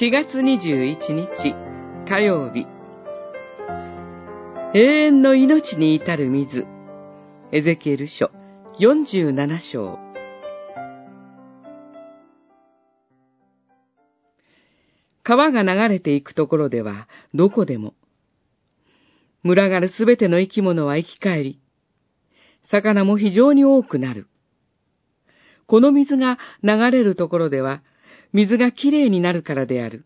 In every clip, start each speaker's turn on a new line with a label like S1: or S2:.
S1: 4月21日火曜日。永遠の命に至る水。エゼキエル書47章。川が流れていくところではどこでも群がるすべての生き物は生き返り魚も非常に多くなる。この水が流れるところでは水がきれいになるからである。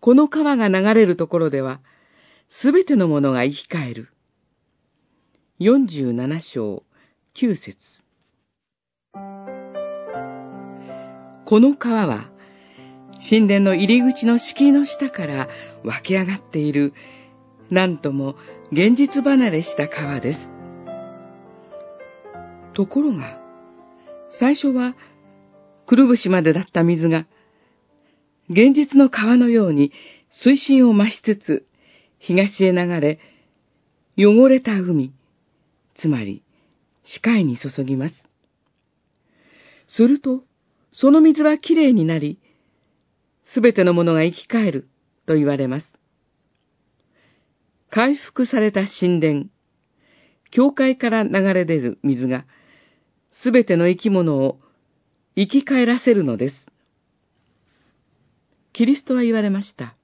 S1: この川が流れるところでは、すべてのものが生き返る。47章9節この川は、神殿の入り口の敷居の下から湧き上がっている、なんとも現実離れした川です。ところが、最初はくるぶしまでだった水が、現実の川のように水深を増しつつ、東へ流れ、汚れた海、つまり視界に注ぎます。すると、その水はきれいになり、すべてのものが生き返ると言われます。回復された神殿、教会から流れ出る水が、すべての生き物を生き返らせるのです。キリストは言われました。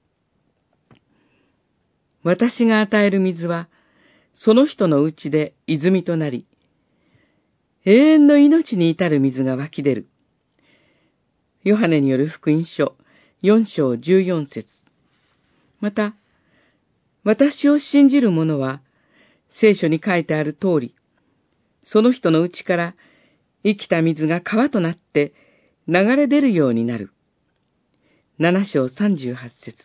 S1: 私が与える水は、その人のうちで泉となり、永遠の命に至る水が湧き出る。ヨハネによる福音書4章14節また、私を信じる者は、聖書に書いてある通り、その人のうちから生きた水が川となって流れ出るようになる。七章三十八節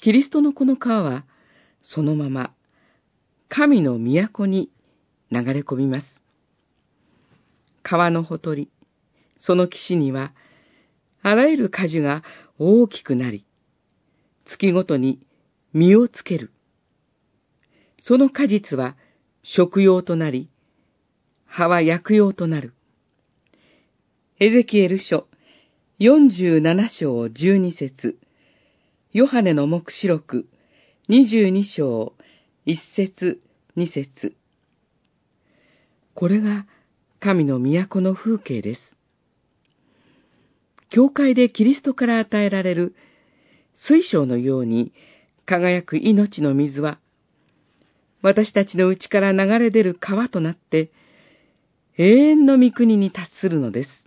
S1: キリストのこの川は、そのまま、神の都に流れ込みます。川のほとり、その岸には、あらゆる果樹が大きくなり、月ごとに実をつける。その果実は食用となり、葉は薬用となる。エゼキエル書47章12節ヨハネの目視録22章1節2節これが神の都の風景です。教会でキリストから与えられる水晶のように輝く命の水は、私たちの内から流れ出る川となって、永遠の御国に達するのです。